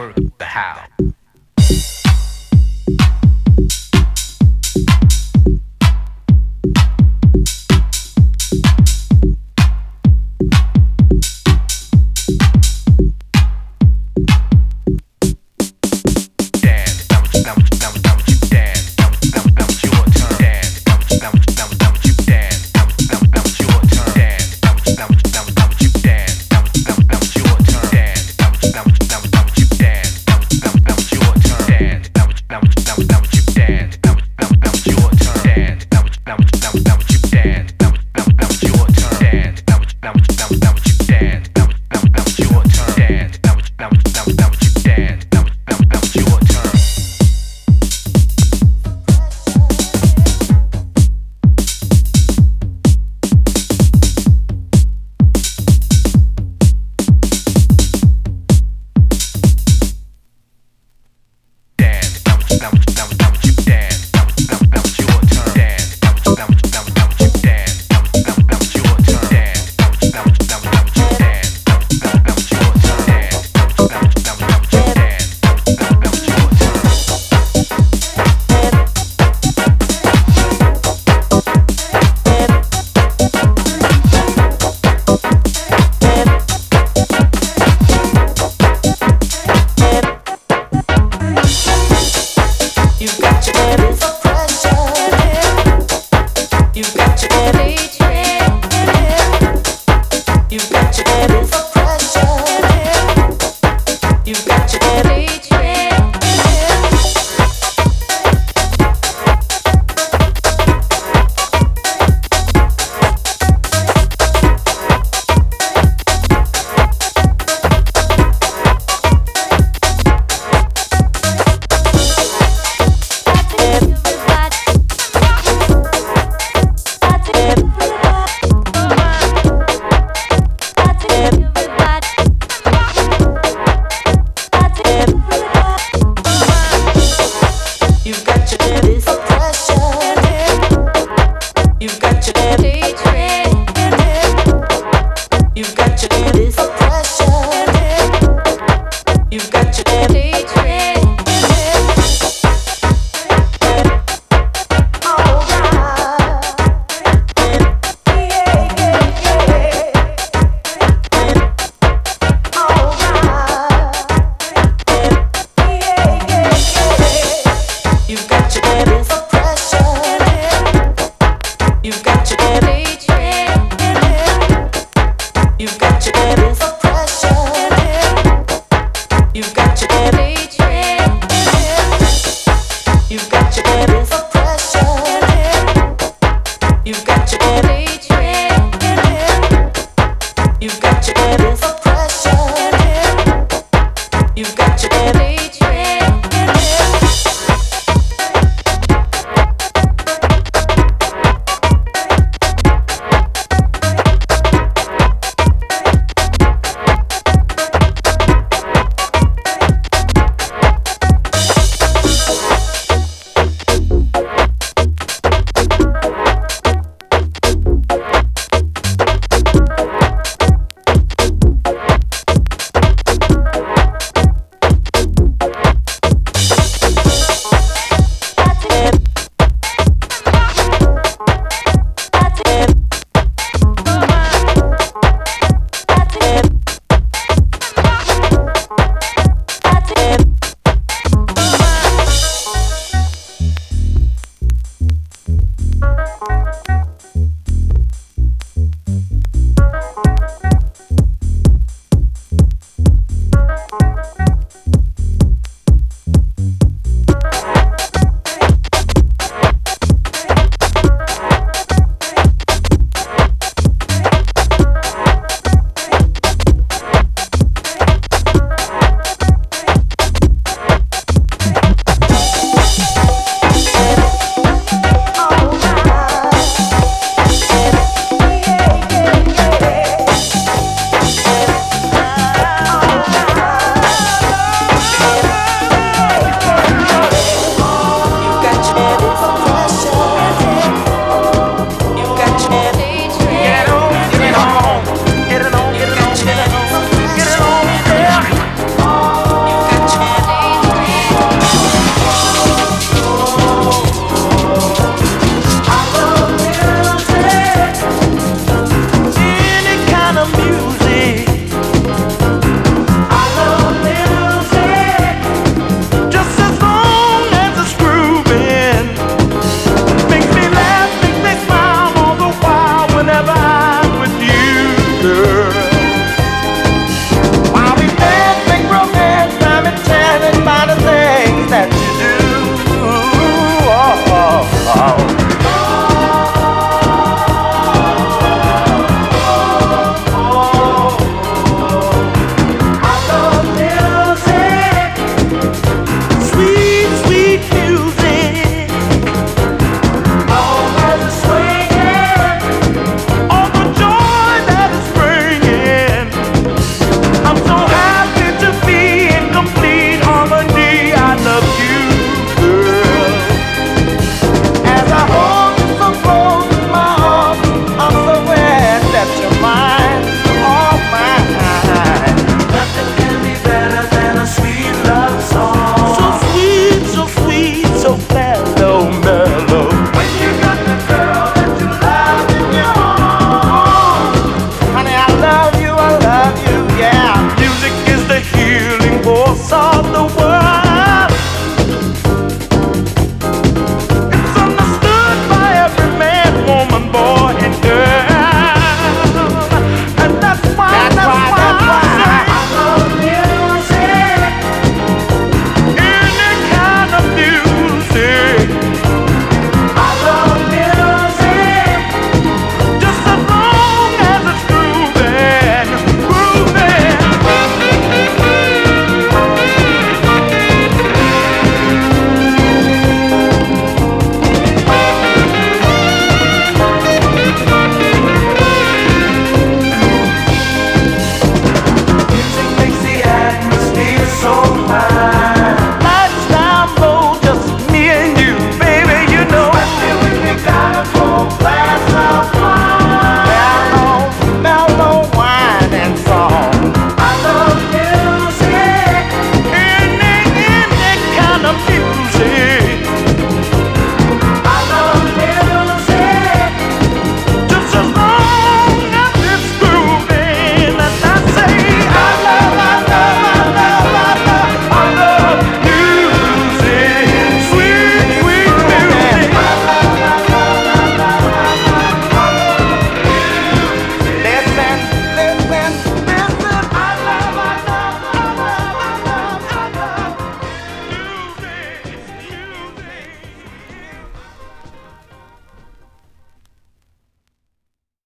work the how. You've got your